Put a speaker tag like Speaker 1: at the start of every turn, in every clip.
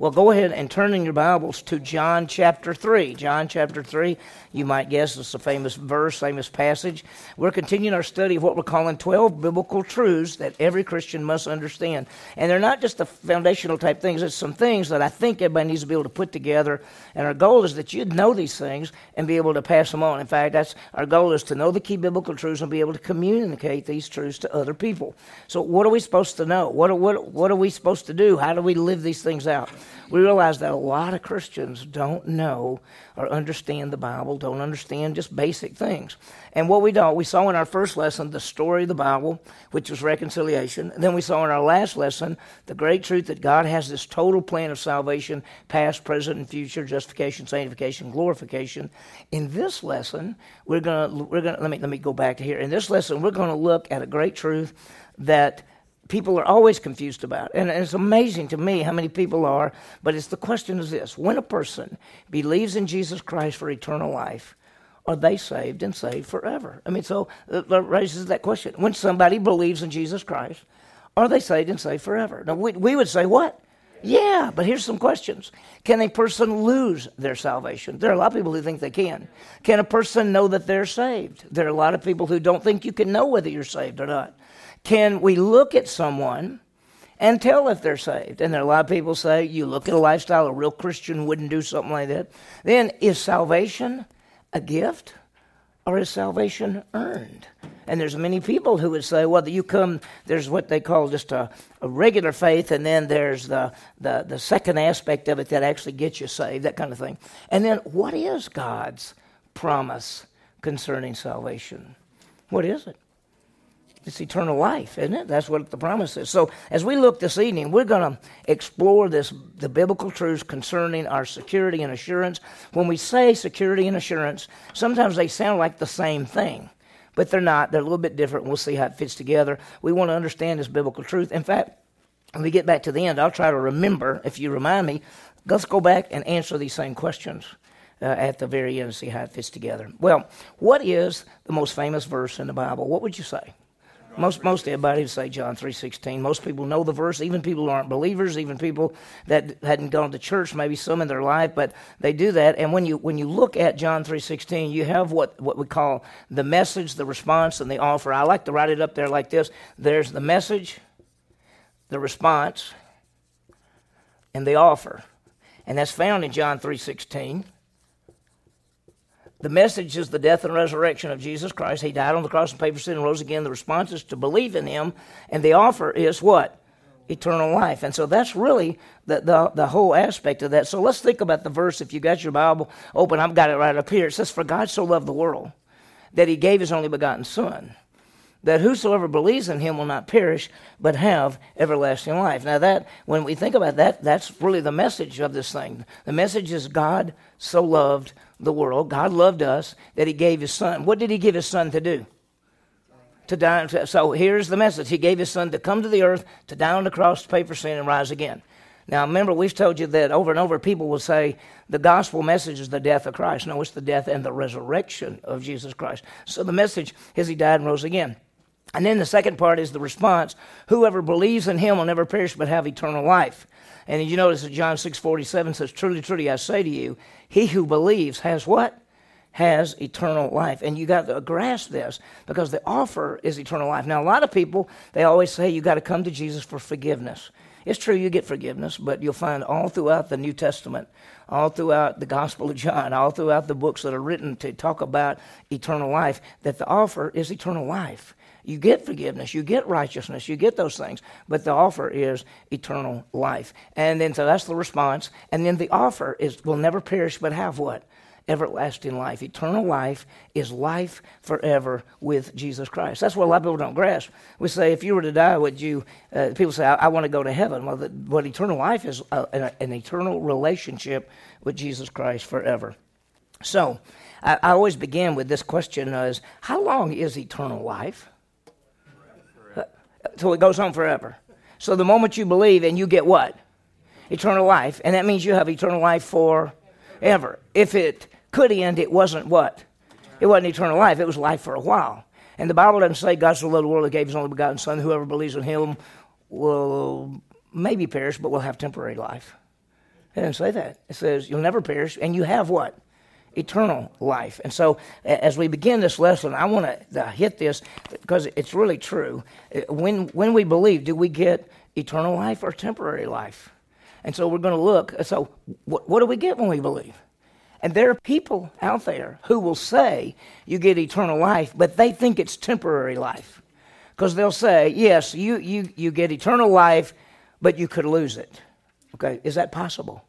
Speaker 1: Well, go ahead and turn in your Bibles to John chapter 3. John chapter 3, you might guess it's a famous verse, famous passage. We're continuing our study of what we're calling 12 biblical truths that every Christian must understand. And they're not just the foundational type things, it's some things that I think everybody needs to be able to put together. And our goal is that you'd know these things and be able to pass them on. In fact, that's our goal is to know the key biblical truths and be able to communicate these truths to other people. So, what are we supposed to know? What are, what, what are we supposed to do? How do we live these things out? We realize that a lot of Christians don't know or understand the Bible, don't understand just basic things. And what we don't, we saw in our first lesson the story of the Bible, which was reconciliation. And then we saw in our last lesson the great truth that God has this total plan of salvation, past, present, and future, justification, sanctification, glorification. In this lesson, we're gonna we're gonna let me let me go back to here. In this lesson, we're gonna look at a great truth that people are always confused about. And it's amazing to me how many people are, but it's the question is this when a person believes in Jesus Christ for eternal life, are they saved and saved forever? I mean, so uh, that raises that question. When somebody believes in Jesus Christ, are they saved and saved forever? Now, we, we would say, what? Yeah, but here's some questions. Can a person lose their salvation? There are a lot of people who think they can. Can a person know that they're saved? There are a lot of people who don't think you can know whether you're saved or not. Can we look at someone and tell if they're saved? And there are a lot of people say, you look at a lifestyle, a real Christian wouldn't do something like that. Then, is salvation a gift or is salvation earned? And there's many people who would say, well, you come, there's what they call just a, a regular faith, and then there's the, the, the second aspect of it that actually gets you saved, that kind of thing. And then, what is God's promise concerning salvation? What is it? It's eternal life, isn't it? That's what the promise is. So, as we look this evening, we're going to explore this the biblical truths concerning our security and assurance. When we say security and assurance, sometimes they sound like the same thing, but they're not. They're a little bit different. We'll see how it fits together. We want to understand this biblical truth. In fact, when we get back to the end, I'll try to remember, if you remind me, let's go back and answer these same questions. Uh, at the very end and see how it fits together. Well, what is the most famous verse in the Bible? What would you say? Most most everybody would say John three sixteen. Most people know the verse, even people who aren't believers, even people that hadn't gone to church, maybe some in their life, but they do that. And when you when you look at John three sixteen, you have what, what we call the message, the response, and the offer. I like to write it up there like this. There's the message, the response, and the offer. And that's found in John three sixteen. The message is the death and resurrection of Jesus Christ. He died on the cross and paid for sin and rose again. The response is to believe in him. And the offer is what? Eternal life. And so that's really the, the, the whole aspect of that. So let's think about the verse. If you got your Bible open, I've got it right up here. It says, For God so loved the world that he gave his only begotten Son that whosoever believes in him will not perish but have everlasting life now that when we think about that that's really the message of this thing the message is god so loved the world. God loved us that He gave His Son. What did He give His Son to do? To die. So here's the message He gave His Son to come to the earth, to die on the cross, to pay for sin, and rise again. Now, remember, we've told you that over and over people will say the gospel message is the death of Christ. No, it's the death and the resurrection of Jesus Christ. So the message is He died and rose again. And then the second part is the response whoever believes in Him will never perish but have eternal life. And you notice that John 6 47 says, Truly, truly, I say to you, he who believes has what? Has eternal life. And you got to grasp this because the offer is eternal life. Now, a lot of people, they always say you got to come to Jesus for forgiveness. It's true you get forgiveness, but you'll find all throughout the New Testament, all throughout the Gospel of John, all throughout the books that are written to talk about eternal life, that the offer is eternal life. You get forgiveness, you get righteousness, you get those things, but the offer is eternal life. And then so that's the response. And then the offer is will never perish but have what? Everlasting life. Eternal life is life forever with Jesus Christ. That's what a lot of people don't grasp. We say, if you were to die, would you? Uh, people say, I, I, want to go to heaven. Well, the, what eternal life is uh, an, an, eternal relationship with Jesus Christ forever. So, I, always begin with this question: Is how long is eternal life? So it goes on forever. So the moment you believe and you get what? Eternal life. And that means you have eternal life forever. If it could end, it wasn't what? It wasn't eternal life. It was life for a while. And the Bible doesn't say God so loved the world that gave his only begotten Son. Whoever believes in him will maybe perish, but will have temporary life. It didn't say that. It says you'll never perish, and you have what? Eternal life. And so, as we begin this lesson, I want to uh, hit this because it's really true. When when we believe, do we get eternal life or temporary life? And so we're going to look. So, what, what do we get when we believe? And there are people out there who will say you get eternal life, but they think it's temporary life. Because they'll say, yes, you, you, you get eternal life, but you could lose it. Okay, is that possible?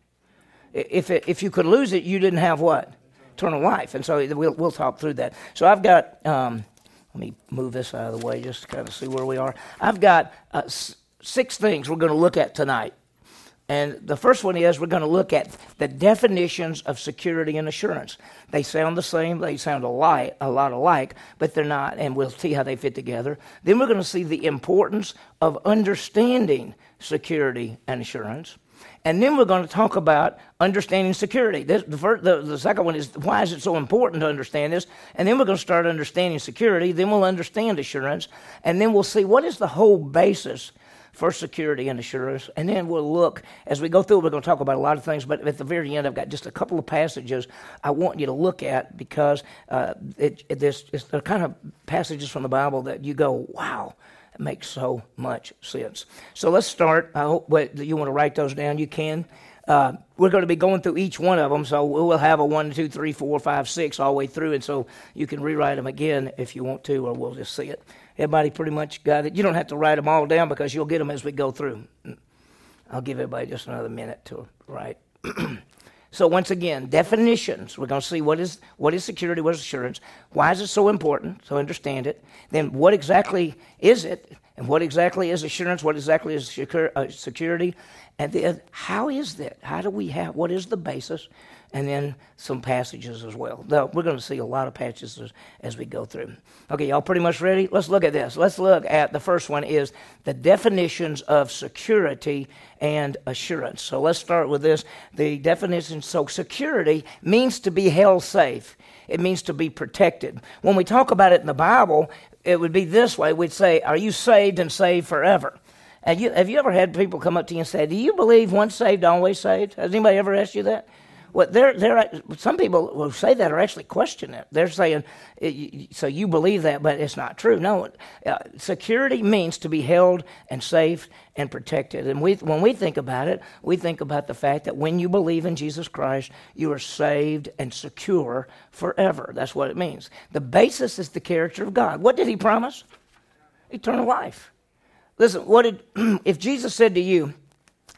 Speaker 1: If, it, if you could lose it, you didn't have what? Eternal life. And so we'll, we'll talk through that. So I've got, um, let me move this out of the way just to kind of see where we are. I've got uh, s- six things we're going to look at tonight. And the first one is we're going to look at the definitions of security and assurance. They sound the same, they sound alike, a lot alike, but they're not, and we'll see how they fit together. Then we're going to see the importance of understanding security and assurance. And then we're going to talk about understanding security. This, the, first, the, the second one is why is it so important to understand this? And then we're going to start understanding security. Then we'll understand assurance. And then we'll see what is the whole basis for security and assurance. And then we'll look, as we go through, we're going to talk about a lot of things, but at the very end, I've got just a couple of passages I want you to look at because uh, it, it, this, it's the kind of passages from the Bible that you go, wow. It makes so much sense. So let's start. I hope what, you want to write those down. You can. Uh, we're going to be going through each one of them, so we'll have a one, two, three, four, five, six all the way through, and so you can rewrite them again if you want to, or we'll just see it. Everybody pretty much got it. You don't have to write them all down because you'll get them as we go through. I'll give everybody just another minute to write. so once again, definitions. We're going to see what is what is security, what is assurance, why is it so important? So understand it. Then what exactly is it, and what exactly is assurance? What exactly is uh, security? And then how is that? How do we have? What is the basis? And then some passages as well. Though we're going to see a lot of passages as, as we go through. Okay, y'all pretty much ready? Let's look at this. Let's look at the first one is the definitions of security and assurance. So let's start with this. The definition so security means to be held safe. It means to be protected. When we talk about it in the Bible, it would be this way. We'd say, Are you saved and saved forever? Have you, have you ever had people come up to you and say, Do you believe once saved, always saved? Has anybody ever asked you that? What they're, they're, some people who say that are actually questioning it. They're saying, so you believe that, but it's not true. No, uh, security means to be held and safe and protected. And we, when we think about it, we think about the fact that when you believe in Jesus Christ, you are saved and secure forever. That's what it means. The basis is the character of God. What did he promise? Eternal life. Listen, what did, if Jesus said to you,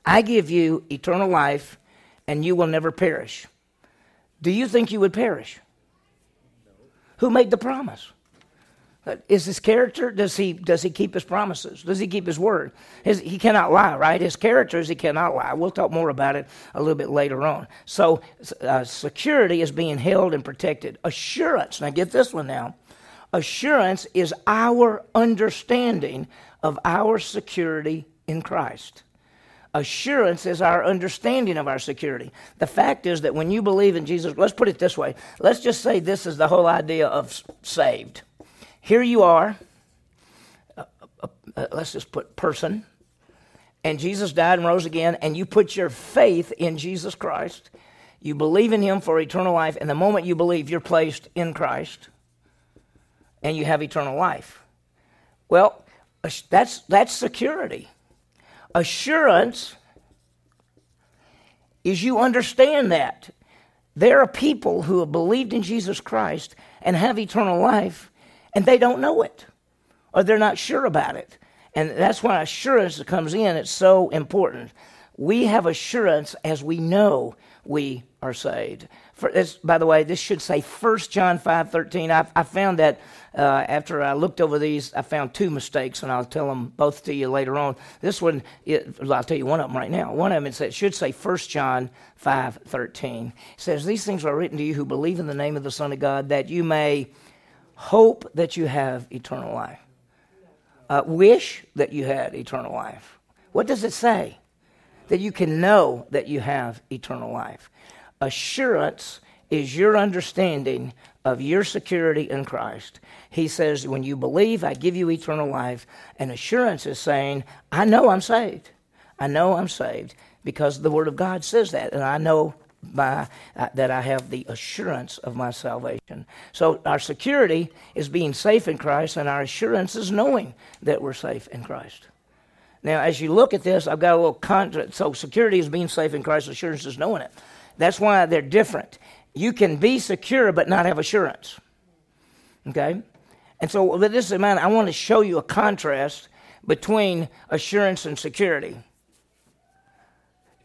Speaker 1: I give you eternal life and you will never perish. Do you think you would perish? Who made the promise? Is his character? Does he does he keep his promises? Does he keep his word? His, he cannot lie, right? His character is he cannot lie. We'll talk more about it a little bit later on. So uh, security is being held and protected. Assurance. Now get this one now. Assurance is our understanding of our security in Christ assurance is our understanding of our security. The fact is that when you believe in Jesus, let's put it this way. Let's just say this is the whole idea of saved. Here you are, uh, uh, uh, let's just put person, and Jesus died and rose again, and you put your faith in Jesus Christ. You believe in him for eternal life, and the moment you believe, you're placed in Christ, and you have eternal life. Well, that's, that's security. Assurance is you understand that. There are people who have believed in Jesus Christ and have eternal life, and they don't know it, or they're not sure about it. And that's why assurance comes in. It's so important. We have assurance as we know we are saved. For this, by the way, this should say 1 John 5 13. I, I found that uh, after I looked over these, I found two mistakes, and I'll tell them both to you later on. This one, it, I'll tell you one of them right now. One of them it should say 1 John 5 13. It says, These things are written to you who believe in the name of the Son of God, that you may hope that you have eternal life. Uh, wish that you had eternal life. What does it say? That you can know that you have eternal life. Assurance is your understanding of your security in Christ. He says, When you believe, I give you eternal life. And assurance is saying, I know I'm saved. I know I'm saved because the Word of God says that, and I know by, uh, that I have the assurance of my salvation. So our security is being safe in Christ, and our assurance is knowing that we're safe in Christ. Now, as you look at this, I've got a little contrast. So security is being safe in Christ, assurance is knowing it. That's why they're different. You can be secure but not have assurance. Okay? And so with this in mind, I want to show you a contrast between assurance and security.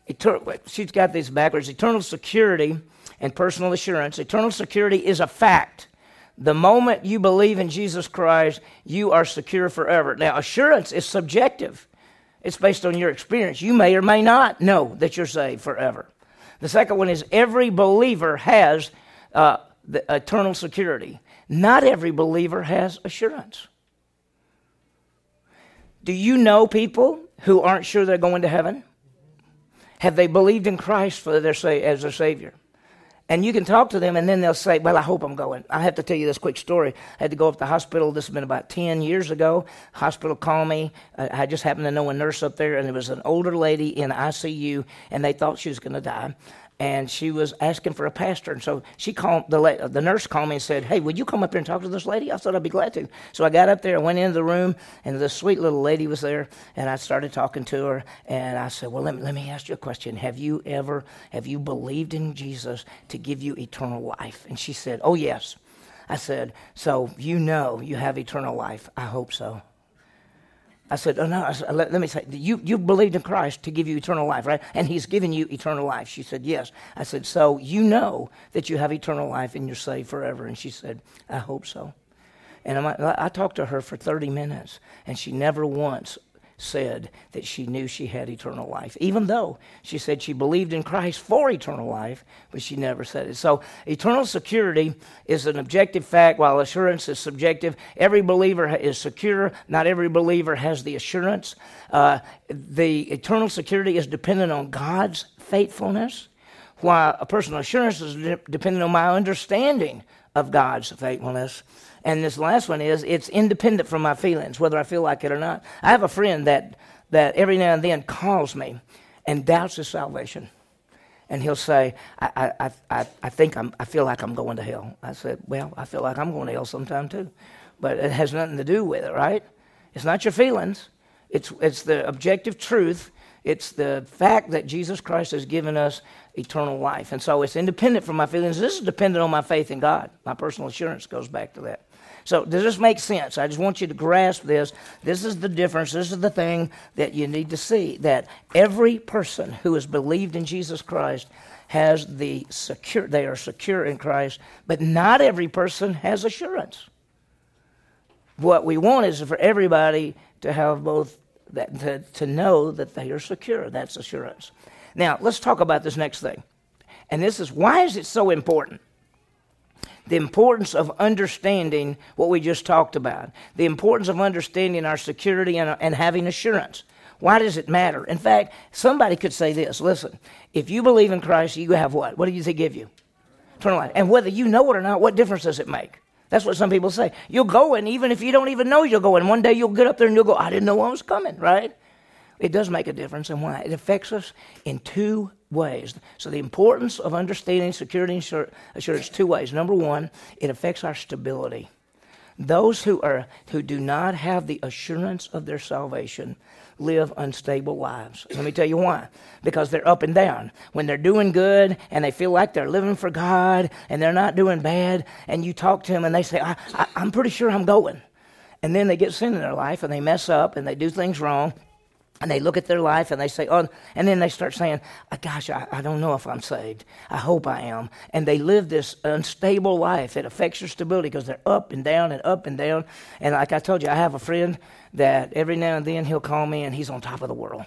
Speaker 1: Eternal, she's got these backwards. Eternal security and personal assurance. Eternal security is a fact. The moment you believe in Jesus Christ, you are secure forever. Now, assurance is subjective. It's based on your experience. You may or may not know that you're saved forever. The second one is every believer has uh, eternal security. Not every believer has assurance. Do you know people who aren't sure they're going to heaven? Have they believed in Christ for their, as their Savior? And you can talk to them, and then they'll say, Well, I hope I'm going. I have to tell you this quick story. I had to go up to the hospital. This has been about 10 years ago. Hospital called me. I just happened to know a nurse up there, and it was an older lady in ICU, and they thought she was going to die and she was asking for a pastor. And so she called the the nurse called me and said, "Hey, would you come up here and talk to this lady?" I thought I'd be glad to. So I got up there, and went into the room, and this sweet little lady was there, and I started talking to her, and I said, "Well, let me, let me ask you a question. Have you ever have you believed in Jesus to give you eternal life?" And she said, "Oh yes." I said, "So you know you have eternal life? I hope so." I said, oh no, I said, let, let, me say, you, you believed in Christ to give you eternal life, right? And he's given you eternal life. She said, yes. I said, so you know that you have eternal life and you're saved forever. And she said, I hope so. And I, I talked to her for 30 minutes, and she never once said that she knew she had eternal life, even though she said she believed in Christ for eternal life, but she never said it. So, eternal security is an objective fact, while assurance is subjective. Every believer is secure, not every believer has the assurance. Uh, the eternal security is dependent on God's faithfulness, while a personal assurance is de- dependent on my understanding of God's faithfulness. And this last one is it's independent from my feelings, whether I feel like it or not. I have a friend that, that every now and then calls me and doubts his salvation. And he'll say, I, I, I, I think I'm, I feel like I'm going to hell. I said, Well, I feel like I'm going to hell sometime too. But it has nothing to do with it, right? It's not your feelings, it's, it's the objective truth. It's the fact that Jesus Christ has given us eternal life. And so it's independent from my feelings. This is dependent on my faith in God. My personal assurance goes back to that. So, does this make sense? I just want you to grasp this. This is the difference. This is the thing that you need to see that every person who has believed in Jesus Christ has the secure, they are secure in Christ, but not every person has assurance. What we want is for everybody to have both that, to, to know that they are secure. That's assurance. Now, let's talk about this next thing. And this is why is it so important? The importance of understanding what we just talked about, the importance of understanding our security and, and having assurance. Why does it matter? In fact, somebody could say this listen, if you believe in Christ, you have what? What does he give you? Eternal life. And whether you know it or not, what difference does it make? That's what some people say. You'll go, and even if you don't even know you'll go, and one day you'll get up there and you'll go, I didn't know I was coming, right? It does make a difference, and why? It affects us in two ways. So, the importance of understanding security assurance two ways. Number one, it affects our stability. Those who are who do not have the assurance of their salvation live unstable lives. Let me tell you why. Because they're up and down. When they're doing good and they feel like they're living for God and they're not doing bad, and you talk to them and they say, I, I, I'm pretty sure I'm going. And then they get sin in their life and they mess up and they do things wrong and they look at their life and they say, oh, and then they start saying, oh, gosh, I, I, don't know if I'm saved. I hope I am. And they live this unstable life. It affects their stability because they're up and down and up and down. And like I told you, I have a friend that every now and then he'll call me and he's on top of the world.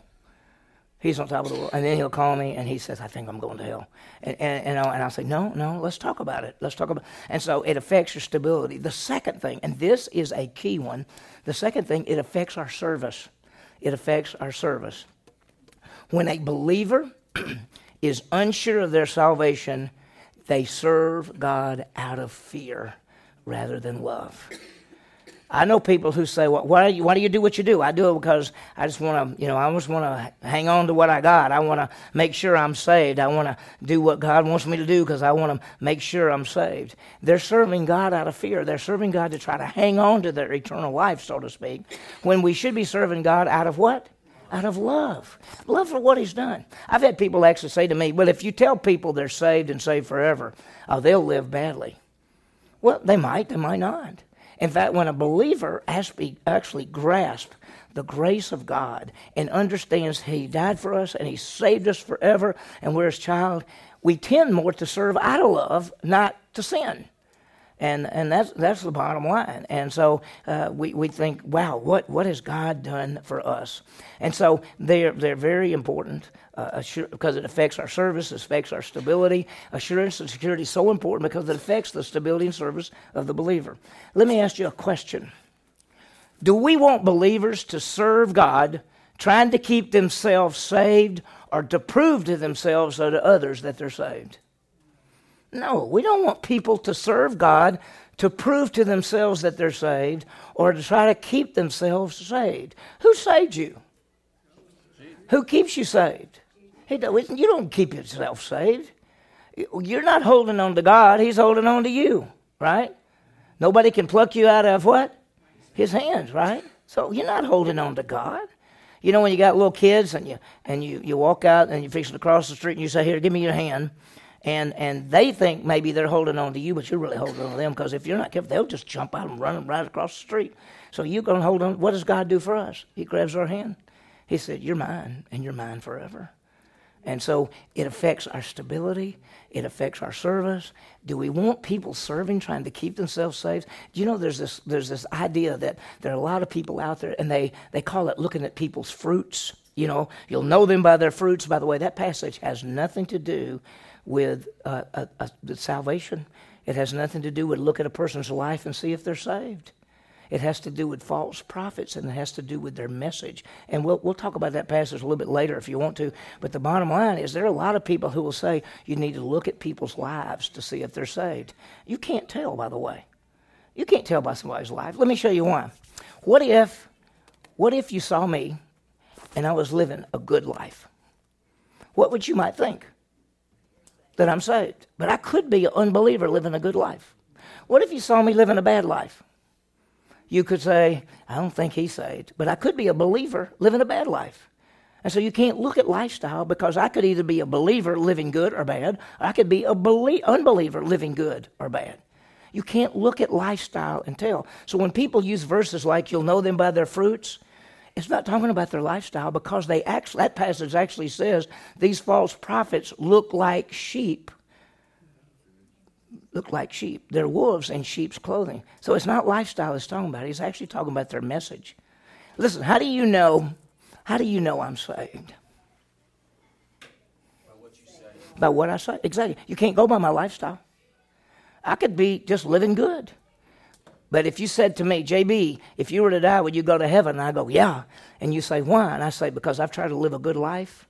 Speaker 1: He's on top of the world. And then he'll call me and he says, I think I'm going to hell. And, and, and, I'll, and I'll say, no, no, let's talk about it. Let's talk about it. And so it affects your stability. The second thing, and this is a key one, the second thing, it affects our service it affects our service. When a believer is unsure of their salvation, they serve God out of fear rather than love. I know people who say, well, why, do you, why do you do what you do? I do it because I just want to, you know, I just want to hang on to what I got. I want to make sure I'm saved. I want to do what God wants me to do because I want to make sure I'm saved. They're serving God out of fear. They're serving God to try to hang on to their eternal life, so to speak, when we should be serving God out of what? Out of love. Love for what He's done. I've had people actually say to me, well, if you tell people they're saved and saved forever, oh, they'll live badly. Well, they might, they might not. In fact, when a believer actually grasps the grace of God and understands He died for us and He saved us forever and we're His child, we tend more to serve out of love, not to sin. And, and that's, that's the bottom line. And so uh, we, we think, wow, what, what has God done for us? And so they're, they're very important uh, because it affects our service, it affects our stability. Assurance and security is so important because it affects the stability and service of the believer. Let me ask you a question Do we want believers to serve God trying to keep themselves saved or to prove to themselves or to others that they're saved? No, we don't want people to serve God to prove to themselves that they're saved or to try to keep themselves saved. Who saved you? Who keeps you saved? He you don't keep yourself saved. You're not holding on to God, He's holding on to you, right? Nobody can pluck you out of what? His hands, right? So you're not holding on to God. You know when you got little kids and you and you, you walk out and you're fixing to cross the street and you say, Here, give me your hand and and they think maybe they're holding on to you, but you're really holding on to them because if you're not careful, they'll just jump out and run right across the street. So you're going to hold on. What does God do for us? He grabs our hand. He said, "You're mine, and you're mine forever." And so it affects our stability. It affects our service. Do we want people serving, trying to keep themselves safe? Do you know there's this there's this idea that there are a lot of people out there, and they they call it looking at people's fruits. You know, you'll know them by their fruits. By the way, that passage has nothing to do with uh, uh, uh, salvation. It has nothing to do with look at a person's life and see if they're saved. It has to do with false prophets and it has to do with their message. And we'll, we'll talk about that passage a little bit later if you want to. But the bottom line is there are a lot of people who will say you need to look at people's lives to see if they're saved. You can't tell, by the way. You can't tell by somebody's life. Let me show you why. What if, what if you saw me and I was living a good life? What would you might think? That I'm saved. But I could be an unbeliever living a good life. What if you saw me living a bad life? You could say, I don't think he's saved. But I could be a believer living a bad life. And so you can't look at lifestyle because I could either be a believer living good or bad, or I could be a belie- unbeliever living good or bad. You can't look at lifestyle and tell. So when people use verses like, you'll know them by their fruits, it's not talking about their lifestyle because they actually, that passage actually says these false prophets look like sheep. Look like sheep. They're wolves in sheep's clothing. So it's not lifestyle he's talking about. He's actually talking about their message. Listen, how do you know? How do you know I'm saved? By what you say. By what I say. Exactly. You can't go by my lifestyle. I could be just living good. But if you said to me, JB, if you were to die, would you go to heaven? And I go, yeah. And you say, why? And I say, because I've tried to live a good life.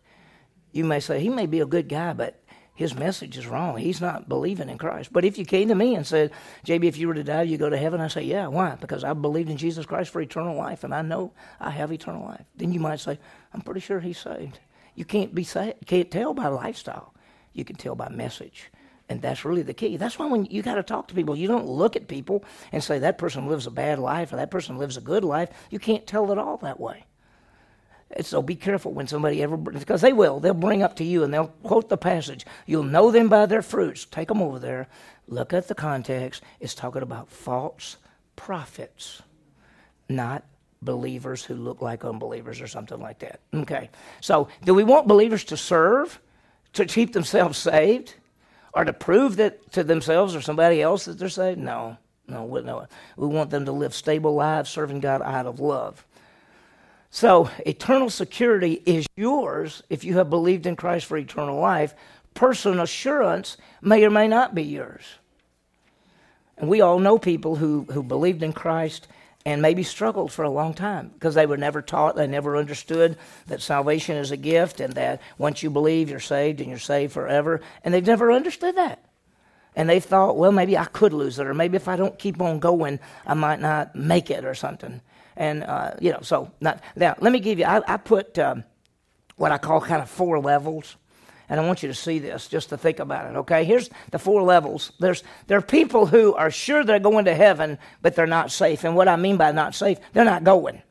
Speaker 1: You may say, he may be a good guy, but his message is wrong. He's not believing in Christ. But if you came to me and said, JB, if you were to die, you go to heaven, I say, yeah. Why? Because I believed in Jesus Christ for eternal life, and I know I have eternal life. Then you might say, I'm pretty sure he's saved. You can't be. You can't tell by lifestyle. You can tell by message. And that's really the key. That's why when you got to talk to people, you don't look at people and say that person lives a bad life or that person lives a good life. You can't tell it all that way. And so be careful when somebody ever, because they will. They'll bring up to you and they'll quote the passage. You'll know them by their fruits. Take them over there. Look at the context. It's talking about false prophets, not believers who look like unbelievers or something like that. Okay. So do we want believers to serve, to keep themselves saved? Or to prove that to themselves or somebody else that they're saved? No, no, no. We want them to live stable lives serving God out of love. So, eternal security is yours if you have believed in Christ for eternal life. Personal assurance may or may not be yours. And we all know people who, who believed in Christ and maybe struggled for a long time because they were never taught, they never understood that salvation is a gift and that once you believe, you're saved and you're saved forever. And they've never understood that. And they thought, well, maybe I could lose it, or maybe if I don't keep on going, I might not make it or something. And, uh, you know, so not, now let me give you, I, I put um, what I call kind of four levels. And I want you to see this just to think about it, okay? Here's the four levels. There's, there are people who are sure they're going to heaven, but they're not safe. And what I mean by not safe, they're not going.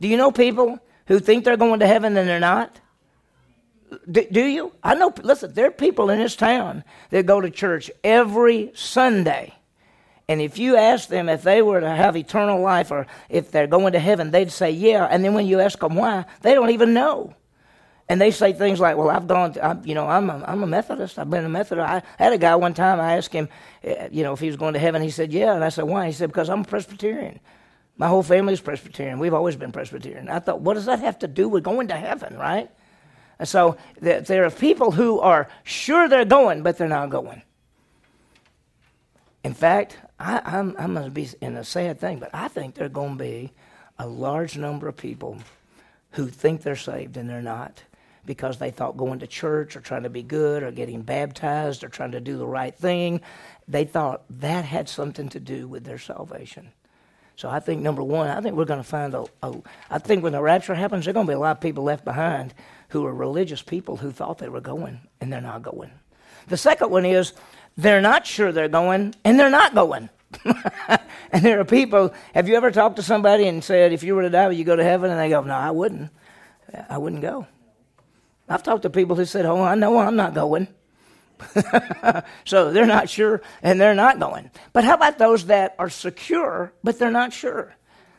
Speaker 1: Do you know people who think they're going to heaven and they're not? Do, do you? I know, listen, there are people in this town that go to church every Sunday. And if you ask them if they were to have eternal life or if they're going to heaven, they'd say, yeah. And then when you ask them why, they don't even know. And they say things like, well, I've gone, to, I'm, you know, I'm a, I'm a Methodist. I've been a Methodist. I had a guy one time, I asked him, eh, you know, if he was going to heaven. He said, yeah. And I said, why? He said, because I'm a Presbyterian. My whole family is Presbyterian. We've always been Presbyterian. I thought, what does that have to do with going to heaven, right? And so there are people who are sure they're going, but they're not going. In fact, I, I'm, I'm going to be in a sad thing, but I think there are going to be a large number of people who think they're saved and they're not because they thought going to church or trying to be good or getting baptized or trying to do the right thing, they thought that had something to do with their salvation. So I think number one, I think we're going to find a, a. I think when the rapture happens, there are going to be a lot of people left behind who are religious people who thought they were going and they're not going. The second one is they're not sure they're going and they're not going. and there are people. Have you ever talked to somebody and said, if you were to die, would you go to heaven? And they go, no, I wouldn't. I wouldn't go. I've talked to people who said, oh, I know I'm not going. so they're not sure and they're not going. But how about those that are secure but they're not sure?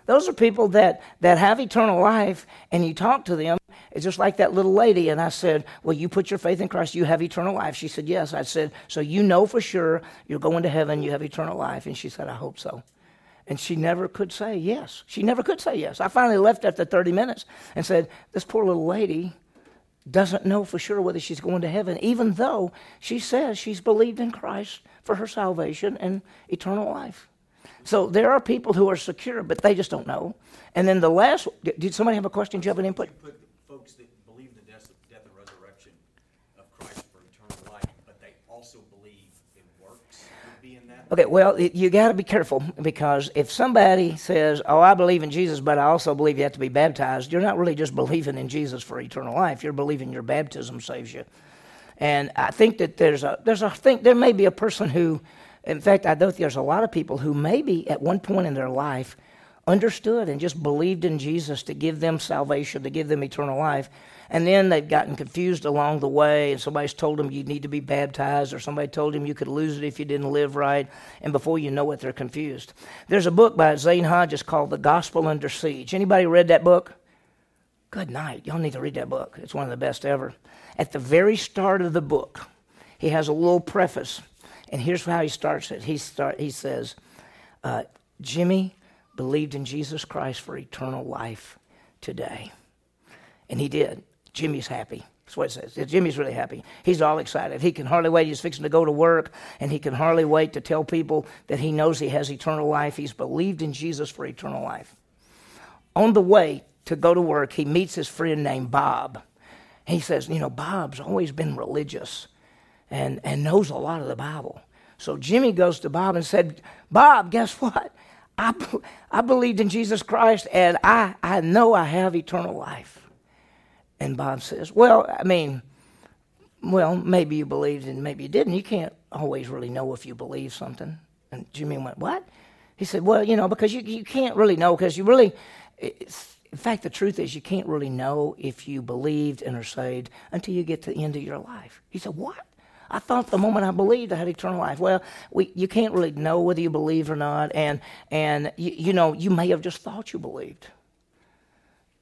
Speaker 1: Those are people that, that have eternal life, and you talk to them. It's just like that little lady. And I said, Well, you put your faith in Christ, you have eternal life. She said, Yes. I said, So you know for sure you're going to heaven, you have eternal life. And she said, I hope so. And she never could say yes. She never could say yes. I finally left after 30 minutes and said, This poor little lady doesn't know for sure whether she's going to heaven, even though she says she's believed in Christ for her salvation and eternal life. So there are people who are secure, but they just don't know. And then the last, did somebody have a question? Do you have an input? Okay, well, you got to be careful because if somebody says, "Oh, I believe in Jesus, but I also believe you have to be baptized," you're not really just believing in Jesus for eternal life. You're believing your baptism saves you. And I think that there's a there's a think there may be a person who, in fact, I know there's a lot of people who maybe at one point in their life understood and just believed in Jesus to give them salvation, to give them eternal life, and then they've gotten confused along the way, and somebody's told them you need to be baptized, or somebody told them you could lose it if you didn't live right, and before you know it, they're confused. There's a book by Zane Hodges called The Gospel Under Siege. Anybody read that book? Good night. Y'all need to read that book. It's one of the best ever. At the very start of the book, he has a little preface, and here's how he starts it. He, start, he says, uh, Jimmy believed in Jesus Christ for eternal life today. And he did. Jimmy's happy. That's what it says. Jimmy's really happy. He's all excited. He can hardly wait. He's fixing to go to work, and he can hardly wait to tell people that he knows he has eternal life. He's believed in Jesus for eternal life. On the way to go to work, he meets his friend named Bob. He says, You know, Bob's always been religious and, and knows a lot of the Bible. So Jimmy goes to Bob and said, Bob, guess what? I, I believed in Jesus Christ, and I, I know I have eternal life. And Bob says, Well, I mean, well, maybe you believed and maybe you didn't. You can't always really know if you believe something. And Jimmy went, What? He said, Well, you know, because you, you can't really know, because you really, in fact, the truth is you can't really know if you believed and are saved until you get to the end of your life. He said, What? I thought the moment I believed I had eternal life. Well, we, you can't really know whether you believe or not, and and you, you know you may have just thought you believed.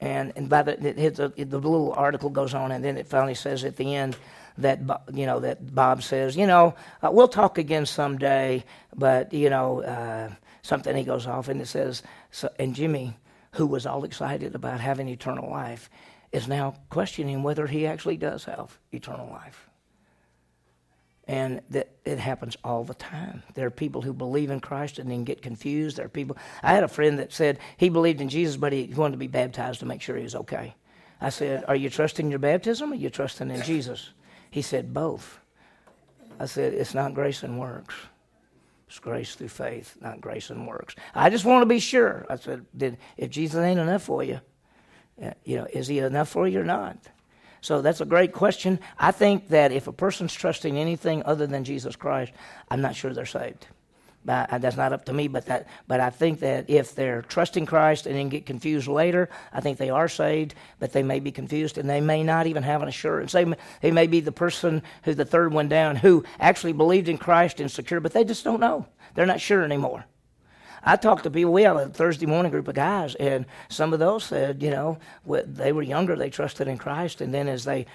Speaker 1: And, and by the, it, it, the little article goes on, and then it finally says at the end that you know that Bob says, you know, uh, we'll talk again someday, but you know, uh, something he goes off, and it says, so, and Jimmy, who was all excited about having eternal life, is now questioning whether he actually does have eternal life. And that it happens all the time. There are people who believe in Christ and then get confused. There are people. I had a friend that said he believed in Jesus, but he wanted to be baptized to make sure he was okay. I said, Are you trusting your baptism or you trusting in Jesus? He said, Both. I said, it's not grace and works. It's grace through faith, not grace and works. I just want to be sure. I said, did, if Jesus ain't enough for you, uh, you know, is he enough for you or not? So that's a great question. I think that if a person's trusting anything other than Jesus Christ, I'm not sure they're saved. But that's not up to me, but that, but I think that if they're trusting Christ and then get confused later, I think they are saved, but they may be confused and they may not even have an assurance. They may, they may be the person who's the third one down who actually believed in Christ and secure, but they just don't know. They're not sure anymore. I talked to people. We have a Thursday morning group of guys, and some of those said, you know, they were younger, they trusted in Christ, and then as they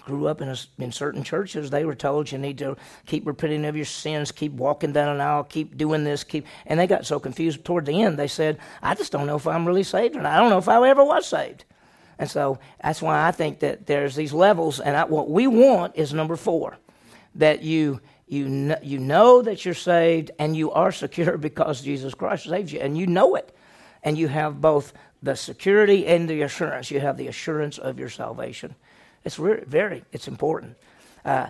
Speaker 1: grew up in, a, in certain churches, they were told you need to keep repenting of your sins, keep walking down an aisle, keep doing this, keep. And they got so confused toward the end. They said, "I just don't know if I'm really saved, and I don't know if I ever was saved." And so that's why I think that there's these levels, and I, what we want is number four, that you you know, you know that you're saved and you are secure because Jesus Christ saved you, and you know it. And you have both the security and the assurance. You have the assurance of your salvation. It's very, very it's important. Uh,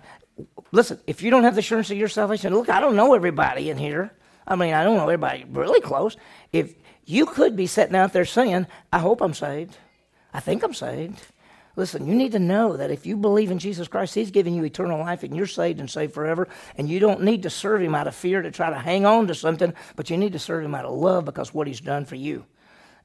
Speaker 1: listen, if you don't have the assurance of your salvation, look, I don't know everybody in here. I mean, I don't know everybody really close. If you could be sitting out there saying, I hope I'm saved. I think I'm saved. Listen, you need to know that if you believe in Jesus Christ, He's giving you eternal life and you're saved and saved forever. And you don't need to serve Him out of fear to try to hang on to something, but you need to serve Him out of love because what He's done for you.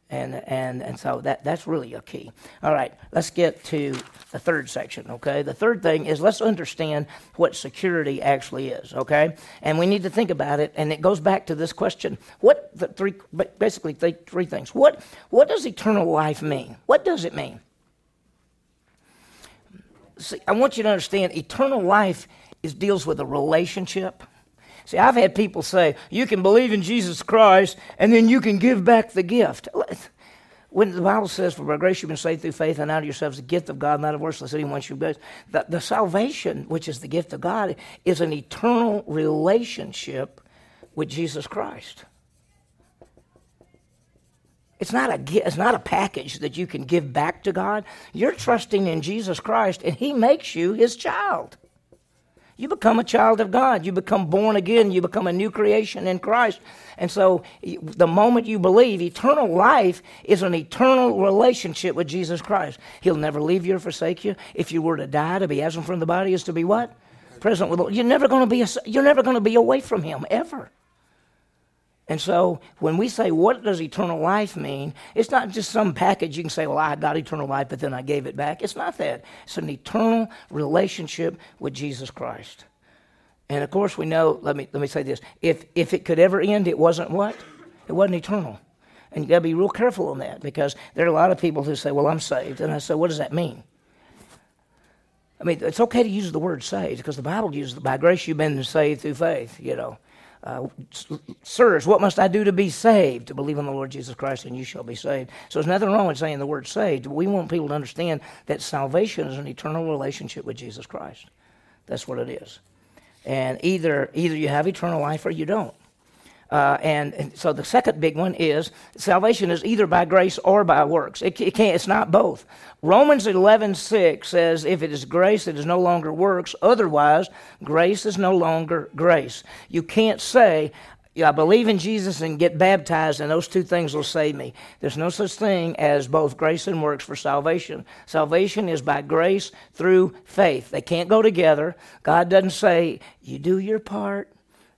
Speaker 1: And, and, and so that, that's really a key. All right, let's get to the third section, okay? The third thing is let's understand what security actually is, okay? And we need to think about it, and it goes back to this question. What, the three, basically three things. What, what does eternal life mean? What does it mean? See, I want you to understand eternal life is, deals with a relationship. See, I've had people say, you can believe in Jesus Christ and then you can give back the gift. When the Bible says, For by grace you've been saved through faith, and out of yourselves the gift of God, not of works, lest anyone should boast. The, the salvation, which is the gift of God, is an eternal relationship with Jesus Christ. It's not a it's not a package that you can give back to God. You're trusting in Jesus Christ and he makes you his child. You become a child of God. You become born again. You become a new creation in Christ. And so the moment you believe, eternal life is an eternal relationship with Jesus Christ. He'll never leave you or forsake you. If you were to die, to be absent from the body is to be what? Present with. You're never going to be. You're never going to be away from Him ever. And so when we say, what does eternal life mean? It's not just some package you can say, well, I got eternal life, but then I gave it back. It's not that. It's an eternal relationship with Jesus Christ. And of course, we know, let me, let me say this if, if it could ever end, it wasn't what? It wasn't eternal. And you got to be real careful on that because there are a lot of people who say, well, I'm saved. And I say, what does that mean? I mean, it's okay to use the word saved because the Bible uses, by grace you've been saved through faith, you know uh, Sirs, what must I do to be saved? To believe in the Lord Jesus Christ, and you shall be saved. So there's nothing wrong with saying the word saved. We want people to understand that salvation is an eternal relationship with Jesus Christ. That's what it is. And either either you have eternal life or you don't. Uh, and, so the second big one is salvation is either by grace or by works. It, it can't, it's not both. Romans 11, 6 says, if it is grace, it is no longer works. Otherwise, grace is no longer grace. You can't say, I believe in Jesus and get baptized, and those two things will save me. There's no such thing as both grace and works for salvation. Salvation is by grace through faith. They can't go together. God doesn't say, You do your part,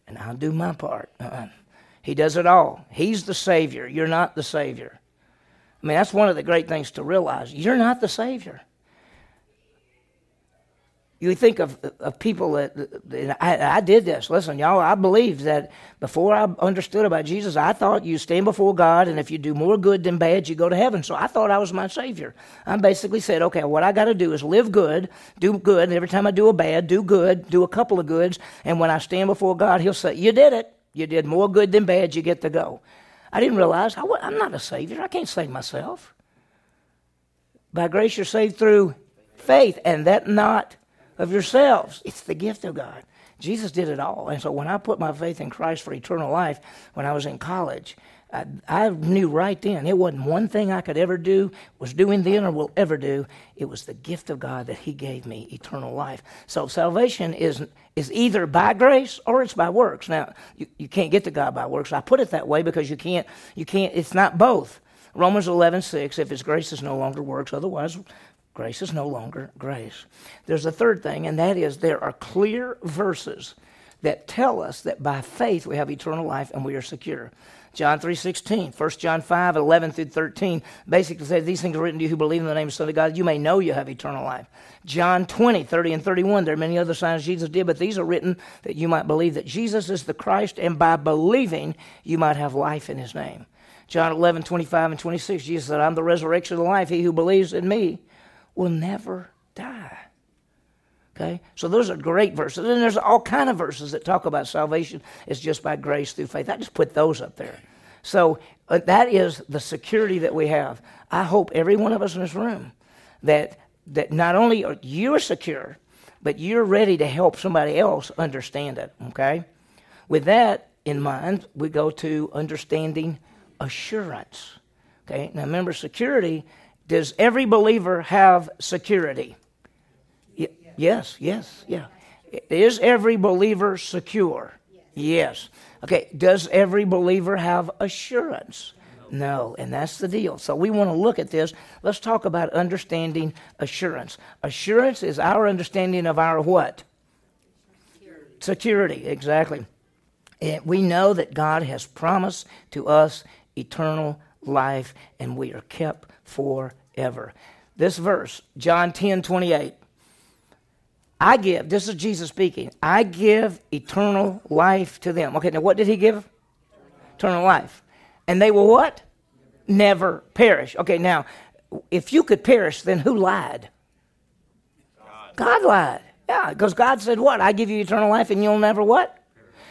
Speaker 1: and I'll do my part. Uh-uh. He does it all. He's the Savior. You're not the Savior. I mean, that's one of the great things to realize. You're not the Savior. You think of, of people that, I, I did this. Listen, y'all, I believed that before I understood about Jesus, I thought you stand before God, and if you do more good than bad, you go to heaven. So I thought I was my Savior. I basically said, okay, what I got to do is live good, do good, and every time I do a bad, do good, do a couple of goods, and when I stand before God, He'll say, You did it. You did more good than bad, you get to go. I didn't realize I, am not a Savior. I can't save myself. By grace, you're saved through faith, and that not of yourselves. It's the gift of God. Jesus did it all. And so when I put my faith in Christ for eternal life, when I was in college, I, I, knew right then it wasn't one thing I could ever do, was doing then, or will ever do. It was the gift of God that He gave me eternal life. So salvation is is either by grace or it's by works. Now you, you can't get to God by works. I put it that way because you can't you can't. It's not both. Romans eleven six. If His grace is no longer works, otherwise grace is no longer grace. There's a third thing, and that is there are clear verses that tell us that by faith we have eternal life and we are secure. John 3.16, 1 John 5, 11 through 13, basically says, These things are written to you who believe in the name of the Son of God, you may know you have eternal life. John 20, 30 and 31, there are many other signs Jesus did, but these are written that you might believe that Jesus is the Christ, and by believing you might have life in his name. John 11, 25 and 26, Jesus said, I'm the resurrection of life. He who believes in me will never. Okay? So those are great verses. And there's all kind of verses that talk about salvation is just by grace through faith. I just put those up there. So uh, that is the security that we have. I hope every one of us in this room that that not only are you secure, but you're ready to help somebody else understand it. Okay? With that in mind, we go to understanding assurance. Okay? Now remember security, does every believer have security? Yes, yes, yeah. Is every believer secure? Yes. Okay, does every believer have assurance? No, and that's the deal. So we want to look at this. Let's talk about understanding assurance. Assurance is our understanding of our what? Security, Security exactly. And we know that God has promised to us eternal life, and we are kept forever. This verse, John 10 28, I give, this is Jesus speaking, I give eternal life to them. Okay, now what did he give? Eternal life. And they will what? Never perish. Okay, now, if you could perish, then who lied? God, God lied. Yeah, because God said what? I give you eternal life and you'll never what?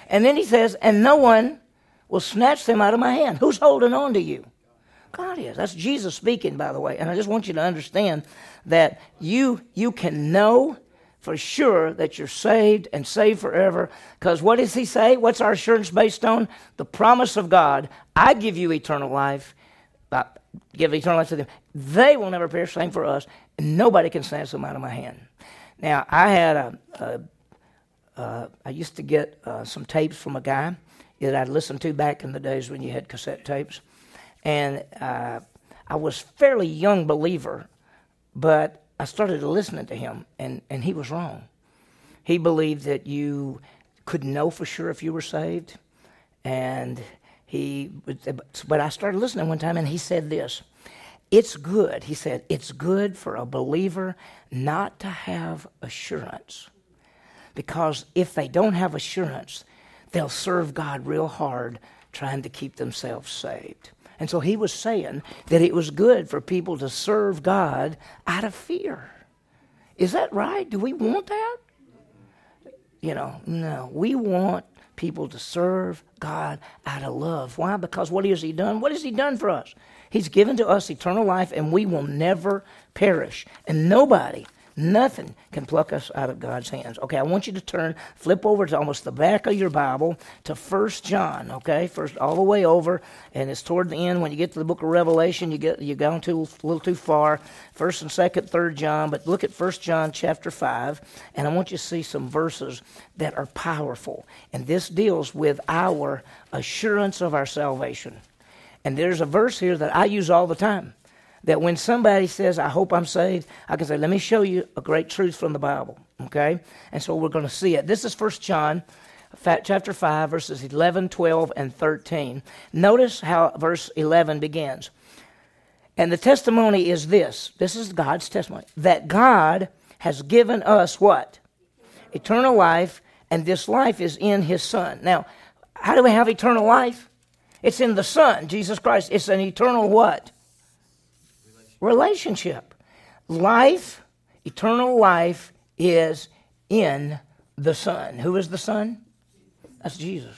Speaker 1: And then he says, and no one will snatch them out of my hand. Who's holding on to you? God is. That's Jesus speaking, by the way. And I just want you to understand that you you can know for sure that you're saved and saved forever. Because what does he say? What's our assurance based on? The promise of God. I give you eternal life. I give eternal life to them. They will never perish. Same for us. Nobody can snatch them out of my hand. Now, I had a, a uh, I used to get uh, some tapes from a guy that I'd listened to back in the days when you had cassette tapes. And uh, I was fairly young believer, but I started listening to him, and, and he was wrong. He believed that you could know for sure if you were saved, and he. But I started listening one time, and he said this. It's good, he said, it's good for a believer not to have assurance. Because if they don't have assurance, they'll serve God real hard trying to keep themselves saved. And so he was saying that it was good for people to serve God out of fear. Is that right? Do we want that? You know, no. We want people to serve God out of love. Why? Because what has He done? What has He done for us? He's given to us eternal life, and we will never perish. And nobody Nothing can pluck us out of God's hands. Okay, I want you to turn, flip over to almost the back of your Bible to First John. Okay, first all the way over, and it's toward the end when you get to the Book of Revelation. You get you gone too a little too far. First and Second, Third John, but look at First John chapter five, and I want you to see some verses that are powerful. And this deals with our assurance of our salvation. And there's a verse here that I use all the time that when somebody says, I hope I'm saved, I can say, let me show you a great truth from the Bible. Okay? And so we're going to see it. This is 1 John chapter 5, verses 11, 12, and 13. Notice how verse 11 begins. And the testimony is this this is God's testimony that God has given us what? Eternal life, and this life is in His Son. Now, how do we have eternal life? It's in the Son, Jesus Christ. It's an eternal what? Relationship. Life, eternal life, is in the Son. Who is the Son? That's Jesus.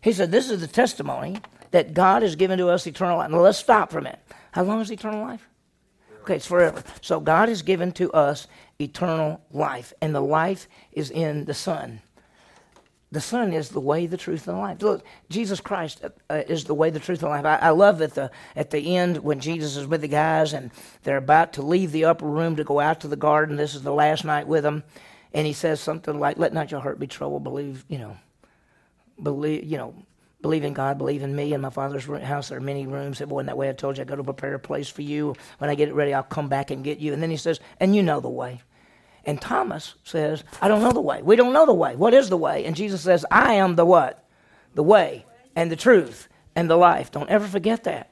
Speaker 1: He said, This is the testimony that God has given to us eternal life. Now let's stop for a minute. How long is eternal life? Okay, it's forever. So God has given to us eternal life, and the life is in the Son. The Son is the way, the truth, and the life. Look, Jesus Christ uh, is the way, the truth, and the life. I, I love that the at the end when Jesus is with the guys and they're about to leave the upper room to go out to the garden. This is the last night with them, and he says something like, "Let not your heart be troubled. Believe, you know, believe, you know." Believe in God, believe in me. In my Father's house, there are many rooms. It wasn't that way. I told you I go to prepare a place for you. When I get it ready, I'll come back and get you. And then he says, And you know the way. And Thomas says, I don't know the way. We don't know the way. What is the way? And Jesus says, I am the what? The way and the truth and the life. Don't ever forget that.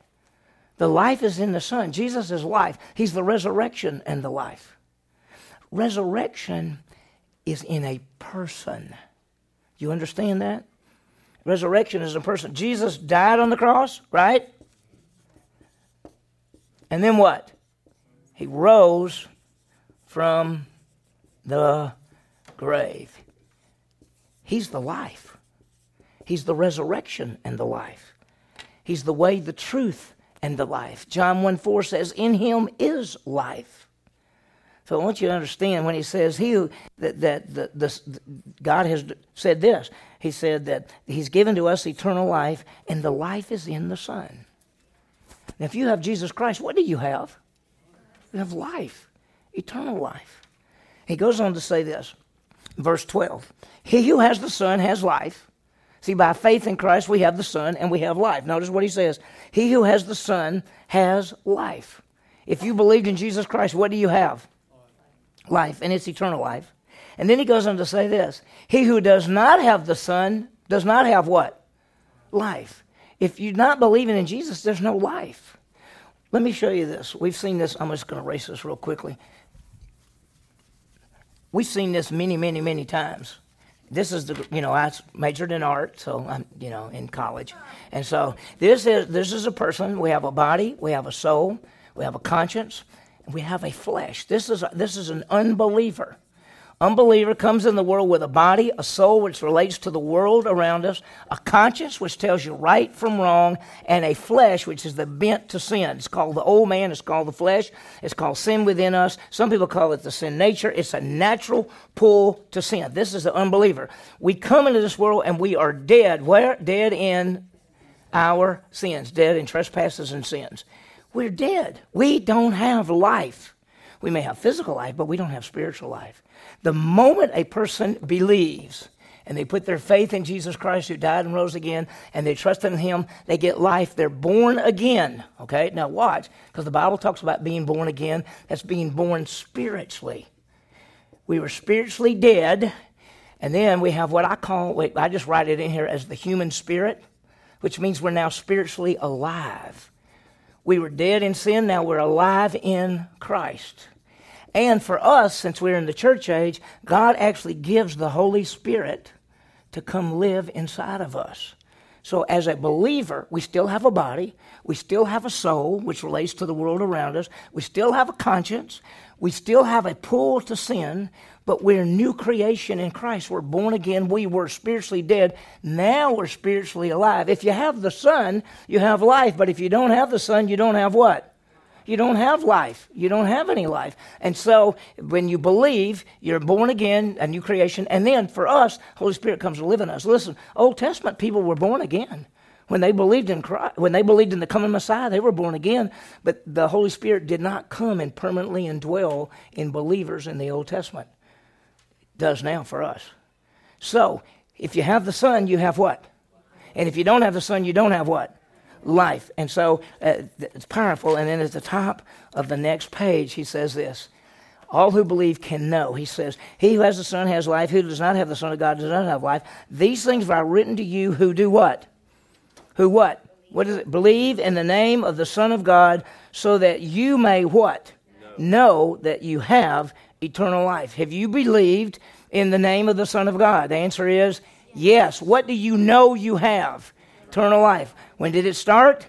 Speaker 1: The life is in the Son. Jesus is life. He's the resurrection and the life. Resurrection is in a person. You understand that? Resurrection is a person. Jesus died on the cross, right? And then what? He rose from the grave. He's the life. He's the resurrection and the life. He's the way, the truth, and the life. John 1 4 says, In him is life. So I want you to understand when he says he that, that the, the, God has said this. He said that he's given to us eternal life, and the life is in the Son. Now, if you have Jesus Christ, what do you have? You have life, eternal life. He goes on to say this, verse 12 He who has the Son has life. See, by faith in Christ, we have the Son and we have life. Notice what he says He who has the Son has life. If you believed in Jesus Christ, what do you have? Life, and it's eternal life. And then he goes on to say this He who does not have the Son does not have what? Life. If you're not believing in Jesus, there's no life. Let me show you this. We've seen this. I'm just going to erase this real quickly. We've seen this many, many, many times. This is the, you know, I majored in art, so I'm, you know, in college. And so this is, this is a person. We have a body, we have a soul, we have a conscience, we have a flesh. This is, a, this is an unbeliever. Unbeliever comes in the world with a body, a soul which relates to the world around us, a conscience which tells you right from wrong, and a flesh which is the bent to sin. It's called the old man, it's called the flesh, it's called sin within us. Some people call it the sin nature. It's a natural pull to sin. This is the unbeliever. We come into this world and we are dead. Where? Dead in our sins, dead in trespasses and sins. We're dead. We don't have life. We may have physical life, but we don't have spiritual life. The moment a person believes and they put their faith in Jesus Christ who died and rose again and they trust in him, they get life. They're born again. Okay? Now watch, because the Bible talks about being born again. That's being born spiritually. We were spiritually dead, and then we have what I call, wait, I just write it in here as the human spirit, which means we're now spiritually alive. We were dead in sin, now we're alive in Christ. And for us, since we're in the church age, God actually gives the Holy Spirit to come live inside of us. So, as a believer, we still have a body, we still have a soul, which relates to the world around us, we still have a conscience, we still have a pull to sin, but we're new creation in Christ. We're born again. We were spiritually dead. Now we're spiritually alive. If you have the Son, you have life, but if you don't have the Son, you don't have what? You don't have life. You don't have any life. And so when you believe, you're born again, a new creation. And then for us, Holy Spirit comes to live in us. Listen, Old Testament people were born again. When they believed in Christ, when they believed in the coming Messiah, they were born again. But the Holy Spirit did not come and permanently indwell in believers in the Old Testament. It does now for us. So if you have the Son, you have what? And if you don't have the Son, you don't have what? Life. And so uh, it's powerful. And then at the top of the next page, he says this All who believe can know. He says, He who has the Son has life. Who does not have the Son of God does not have life. These things have I written to you who do what? Who what? What is it? Believe in the name of the Son of God so that you may what? Know, know that you have eternal life. Have you believed in the name of the Son of God? The answer is yes. What do you know you have? Eternal life. When did it start?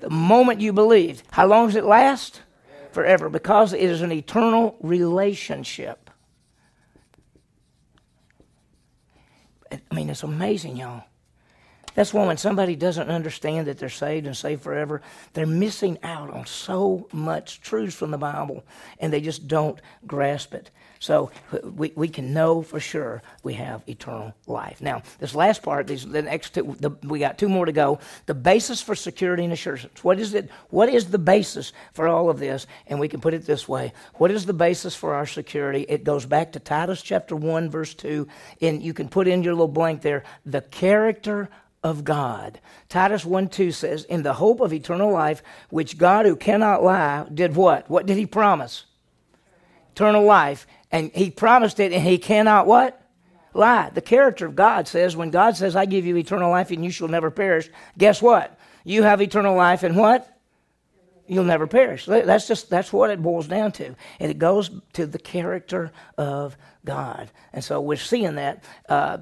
Speaker 1: The moment you believed. How long does it last? Forever, because it is an eternal relationship. I mean, it's amazing, y'all. That's why when somebody doesn't understand that they're saved and saved forever, they're missing out on so much truth from the Bible, and they just don't grasp it. So we, we can know for sure we have eternal life. Now, this last part, these, the next two, the, we got two more to go. The basis for security and assurance. What is it? What is the basis for all of this? And we can put it this way: What is the basis for our security? It goes back to Titus chapter one, verse two, and you can put in your little blank there: the character of God. Titus 1 2 says, In the hope of eternal life, which God, who cannot lie, did what? What did he promise? Eternal life. And he promised it, and he cannot what? Lie. The character of God says, when God says, I give you eternal life and you shall never perish, guess what? You have eternal life and what? You'll never perish. That's just that's what it boils down to. And it goes to the character of God. And so we're seeing that. Uh,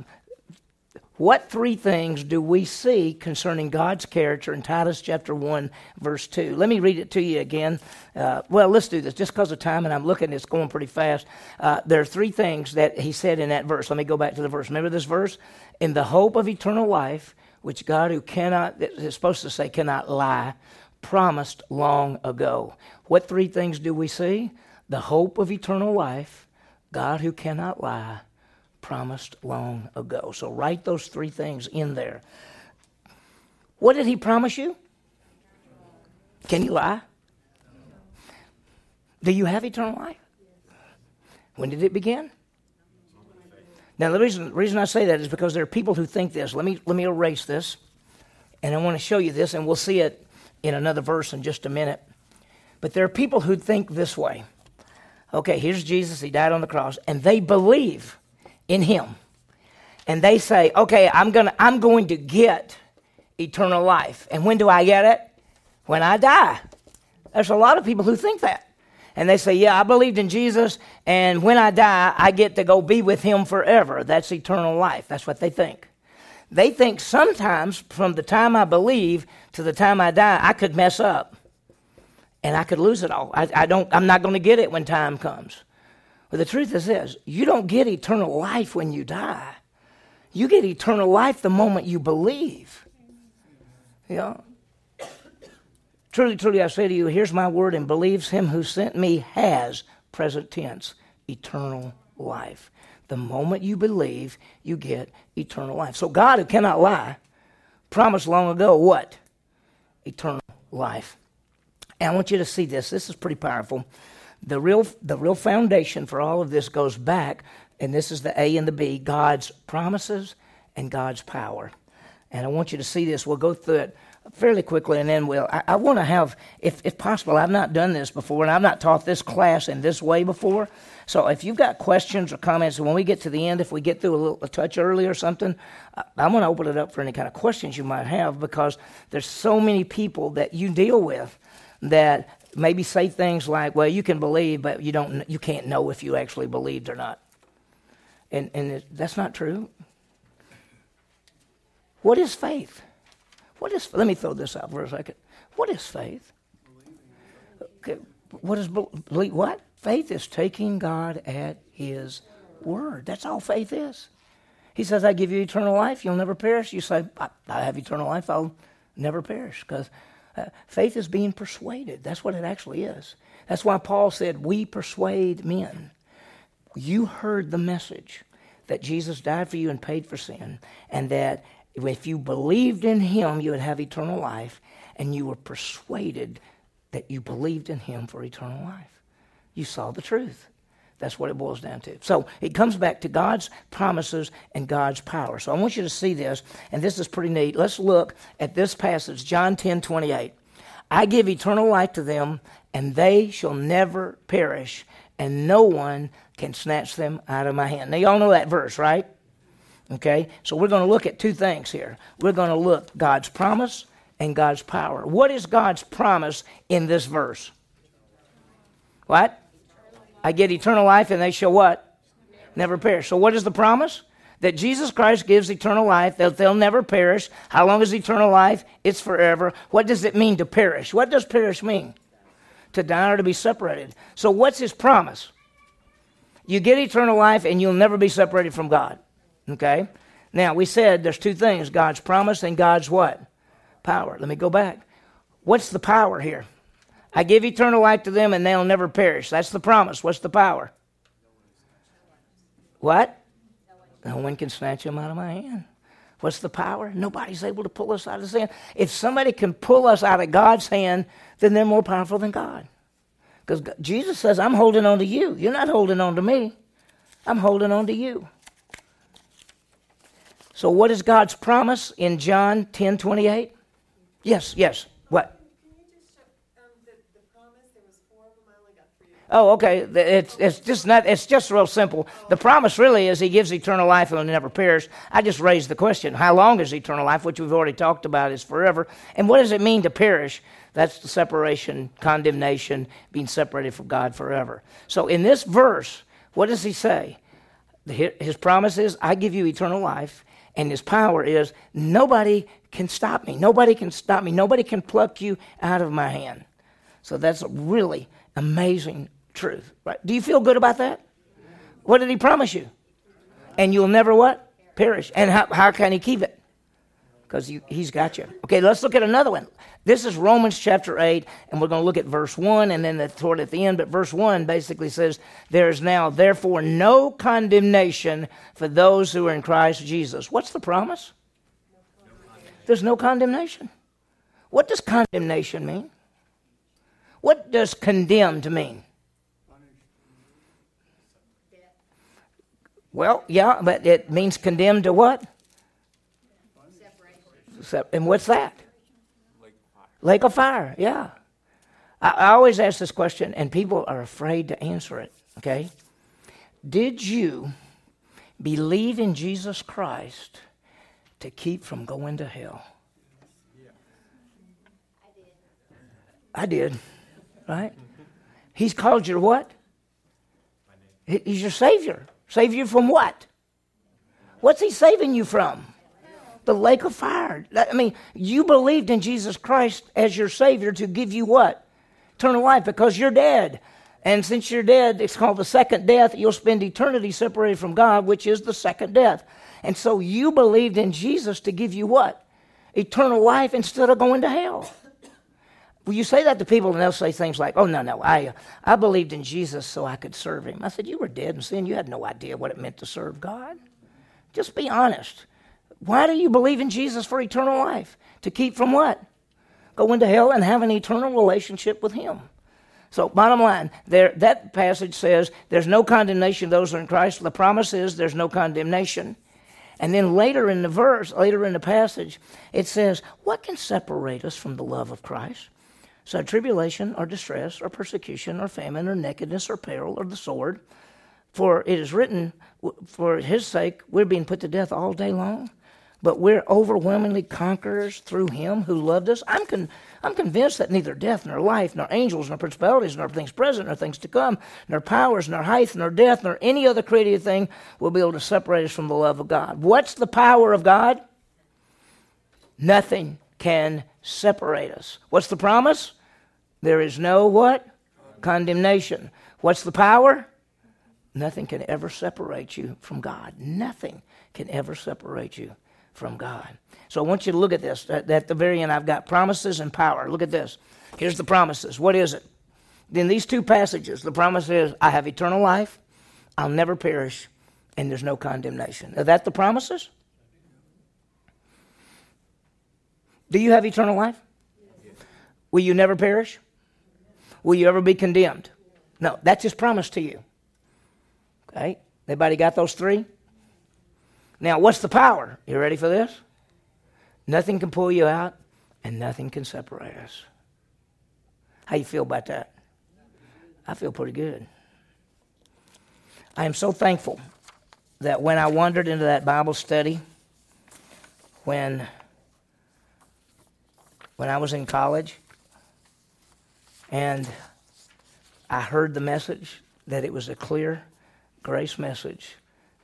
Speaker 1: what three things do we see concerning God's character in Titus chapter 1, verse 2? Let me read it to you again. Uh, well, let's do this just because of time, and I'm looking, it's going pretty fast. Uh, there are three things that he said in that verse. Let me go back to the verse. Remember this verse? In the hope of eternal life, which God, who cannot, is supposed to say cannot lie, promised long ago. What three things do we see? The hope of eternal life, God, who cannot lie, promised long ago. So write those three things in there. What did he promise you? Can you lie? Do you have eternal life? When did it begin? Now, the reason, reason I say that is because there are people who think this. Let me, let me erase this, and I want to show you this, and we'll see it in another verse in just a minute. But there are people who think this way. Okay, here's Jesus, he died on the cross, and they believe in him. And they say okay i'm to i'm going to get eternal life. And when do i get it? When i die. There's a lot of people who think that. And they say yeah i believed in jesus and when i die i get to go be with him forever. That's eternal life. That's what they think. They think sometimes from the time i believe to the time i die i could mess up. And i could lose it all. I, I don't i'm not going to get it when time comes but the truth is this you don't get eternal life when you die. You get eternal life the moment you believe. You? Truly, truly, I say to you, here's my word, and believes him who sent me has, present tense, eternal life. The moment you believe, you get eternal life. So God, who cannot lie, promised long ago what? Eternal life. And I want you to see this. This is pretty powerful the real, the real foundation for all of this goes back, and this is the A and the B God's promises and God's power. And I want you to see this. We'll go through it fairly quickly, and then we'll. I, I want to have, if, if possible, I've not done this before, and I've not taught this class in this way before. So if you've got questions or comments, when we get to the end, if we get through a, little, a touch early or something, I, I'm going to open it up for any kind of questions you might have because there's so many people that you deal with that maybe say things like, "Well, you can believe, but you don't. You can't know if you actually believed or not." And and it, that's not true. What is faith? What is? Let me throw this out for a second. What is faith? Okay, what is believe? What faith is taking God at His word. That's all faith is. He says, "I give you eternal life. You'll never perish." You say, "I, I have eternal life. I'll never perish," because uh, faith is being persuaded. That's what it actually is. That's why Paul said, We persuade men. You heard the message that Jesus died for you and paid for sin, and that if you believed in him, you would have eternal life, and you were persuaded that you believed in him for eternal life. You saw the truth. That's what it boils down to. So it comes back to God's promises and God's power. So I want you to see this, and this is pretty neat. Let's look at this passage, John 10 28. I give eternal life to them, and they shall never perish, and no one can snatch them out of my hand. Now, y'all know that verse, right? Okay, so we're going to look at two things here. We're going to look God's promise and God's power. What is God's promise in this verse? What? I get eternal life and they shall what? Never perish. So what is the promise? That Jesus Christ gives eternal life, that they'll never perish. How long is eternal life? It's forever. What does it mean to perish? What does perish mean? To die or to be separated. So what's his promise? You get eternal life and you'll never be separated from God. Okay? Now, we said there's two things God's promise and God's what? Power. Let me go back. What's the power here? I give eternal life to them and they'll never perish. That's the promise. What's the power? What? No one can snatch them out of my hand. What's the power? Nobody's able to pull us out of sin. If somebody can pull us out of God's hand, then they're more powerful than God. Because Jesus says, I'm holding on to you. You're not holding on to me. I'm holding on to you. So, what is God's promise in John 10 28? Yes, yes. What? Oh, okay. It's, it's just not. It's just real simple. The promise really is He gives eternal life and never perish. I just raised the question: How long is eternal life? Which we've already talked about is forever. And what does it mean to perish? That's the separation, condemnation, being separated from God forever. So in this verse, what does He say? His promise is, "I give you eternal life," and His power is, "Nobody can stop me. Nobody can stop me. Nobody can pluck you out of my hand." So that's really amazing truth. Right? Do you feel good about that? What did he promise you? And you'll never what? Perish. And how, how can he keep it? Because he's got you. Okay, let's look at another one. This is Romans chapter 8, and we're going to look at verse 1 and then the, toward at the end. But verse 1 basically says, There is now, therefore, no condemnation for those who are in Christ Jesus. What's the promise? There's no condemnation. What does condemnation mean? What does condemned mean? Well, yeah, but it means condemned to what? Separation. And what's that? Lake of fire. Lake of fire, yeah. I, I always ask this question, and people are afraid to answer it, okay? Did you believe in Jesus Christ to keep from going to hell? I did, I did. right? He's called you what? He's your Savior. Save you from what? What's he saving you from? The lake of fire. I mean, you believed in Jesus Christ as your Savior to give you what? Eternal life because you're dead. And since you're dead, it's called the second death. You'll spend eternity separated from God, which is the second death. And so you believed in Jesus to give you what? Eternal life instead of going to hell. Well, you say that to people, and they'll say things like, "Oh no, no, I, uh, I believed in Jesus so I could serve Him." I said, "You were dead in sin. You had no idea what it meant to serve God. Just be honest. Why do you believe in Jesus for eternal life? To keep from what? Going to hell and have an eternal relationship with Him." So, bottom line, there that passage says there's no condemnation those who are in Christ. The promise is there's no condemnation. And then later in the verse, later in the passage, it says, What can separate us from the love of Christ? So tribulation or distress or persecution or famine or nakedness or peril or the sword. For it is written, for his sake, we're being put to death all day long, but we're overwhelmingly conquerors through him who loved us. I'm, con- I'm convinced that neither death, nor life, nor angels, nor principalities, nor things present, nor things to come, nor powers, nor height, nor death, nor any other created thing will be able to separate us from the love of God. What's the power of God? Nothing can separate us. What's the promise? There is no what? Condemnation. What's the power? Nothing can ever separate you from God. Nothing can ever separate you from God. So I want you to look at this. At, at the very end, I've got promises and power. Look at this. Here's the promises. What is it? In these two passages, the promise is I have eternal life, I'll never perish, and there's no condemnation. Are that the promises? Do you have eternal life? Will you never perish? Will you ever be condemned? No, that's his promise to you. Okay? Anybody got those three? Now, what's the power? You ready for this? Nothing can pull you out, and nothing can separate us. How you feel about that? I feel pretty good. I am so thankful that when I wandered into that Bible study, when when I was in college, and I heard the message that it was a clear grace message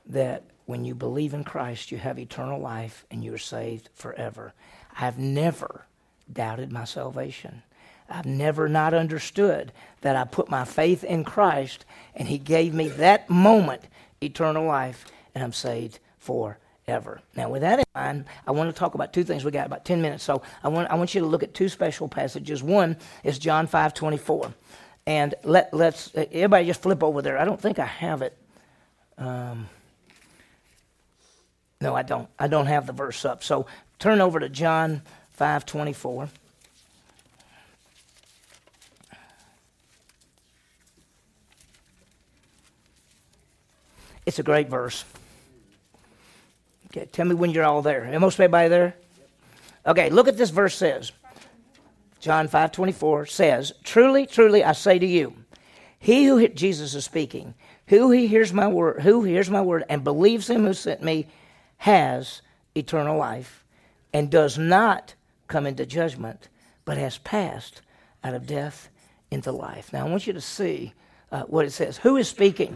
Speaker 1: that when you believe in Christ, you have eternal life and you're saved forever. I've never doubted my salvation. I've never not understood that I put my faith in Christ and He gave me that moment eternal life and I'm saved forever. Ever. Now, with that in mind, I want to talk about two things. We got about 10 minutes, so I want, I want you to look at two special passages. One is John 5 24. And let, let's, everybody just flip over there. I don't think I have it. Um, no, I don't. I don't have the verse up. So turn over to John 5 24. It's a great verse. Okay, tell me when you're all there. Most everybody there? Okay, look at this verse says. John 5:24 says, "Truly, truly I say to you, he who Jesus is speaking, who he hears my word, who hears my word and believes him who sent me has eternal life and does not come into judgment, but has passed out of death into life." Now I want you to see uh, what it says. Who is speaking?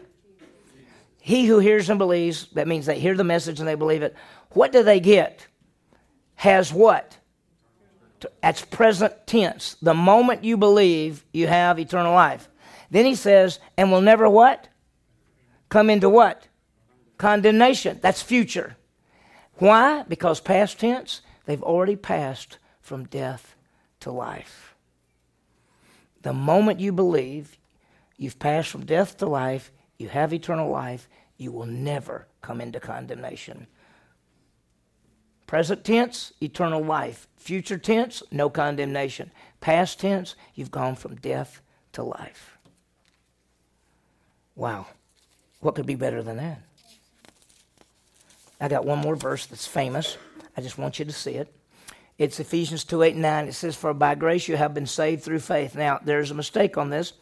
Speaker 1: He who hears and believes, that means they hear the message and they believe it. What do they get? Has what? That's present tense. The moment you believe, you have eternal life. Then he says, and will never what? Come into what? Condemnation. That's future. Why? Because past tense, they've already passed from death to life. The moment you believe, you've passed from death to life, you have eternal life, you will never come into condemnation. Present tense, eternal life. Future tense, no condemnation. Past tense, you've gone from death to life. Wow. What could be better than that? I got one more verse that's famous. I just want you to see it. It's Ephesians 2 8 and 9. It says, For by grace you have been saved through faith. Now, there's a mistake on this.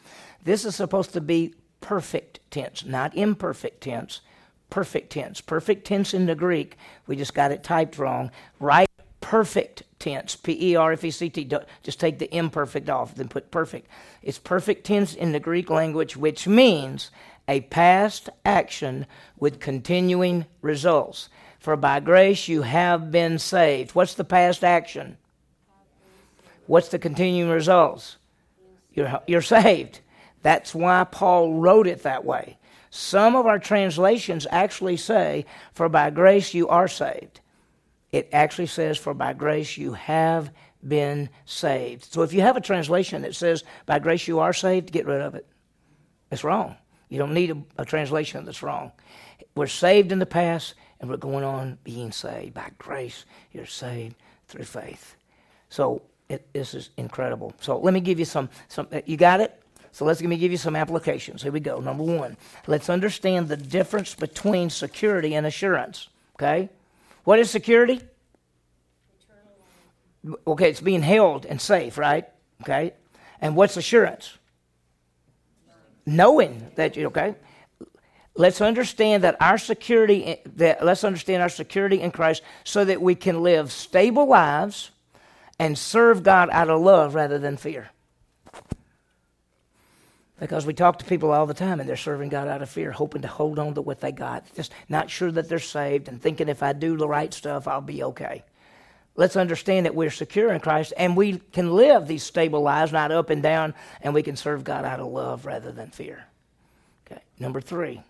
Speaker 1: This is supposed to be perfect tense, not imperfect tense. Perfect tense. Perfect tense in the Greek, we just got it typed wrong. Right perfect tense, P E R F E C T. Just take the imperfect off, then put perfect. It's perfect tense in the Greek language, which means a past action with continuing results. For by grace you have been saved. What's the past action? What's the continuing results? You're, you're saved. That's why Paul wrote it that way. Some of our translations actually say, For by grace you are saved. It actually says, For by grace you have been saved. So if you have a translation that says, By grace you are saved, get rid of it. It's wrong. You don't need a, a translation that's wrong. We're saved in the past, and we're going on being saved. By grace, you're saved through faith. So it, this is incredible. So let me give you some. some you got it? So let's let me give you some applications. Here we go. Number one, let's understand the difference between security and assurance. Okay? What is security? Okay, it's being held and safe, right? Okay? And what's assurance? Knowing that you okay. Let's understand that our security eh, that let's understand our security in Christ so that we can live stable lives and serve God out of love rather than fear. Because we talk to people all the time and they're serving God out of fear, hoping to hold on to what they got, just not sure that they're saved and thinking if I do the right stuff, I'll be okay. Let's understand that we're secure in Christ and we can live these stable lives, not up and down, and we can serve God out of love rather than fear. Okay. Number three,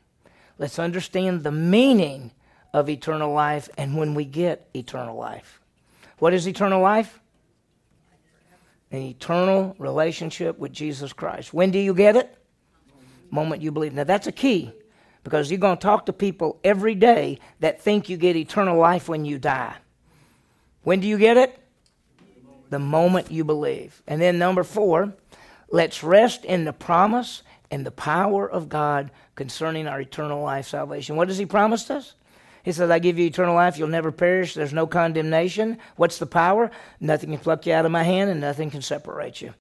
Speaker 1: let's understand the meaning of eternal life and when we get eternal life. What is eternal life? An eternal relationship with Jesus Christ. When do you get it? Moment you believe. Now that's a key because you're going to talk to people every day that think you get eternal life when you die. When do you get it? The moment you believe. And then number four, let's rest in the promise and the power of God concerning our eternal life salvation. What has He promised us? He says, I give you eternal life. You'll never perish. There's no condemnation. What's the power? Nothing can pluck you out of my hand, and nothing can separate you.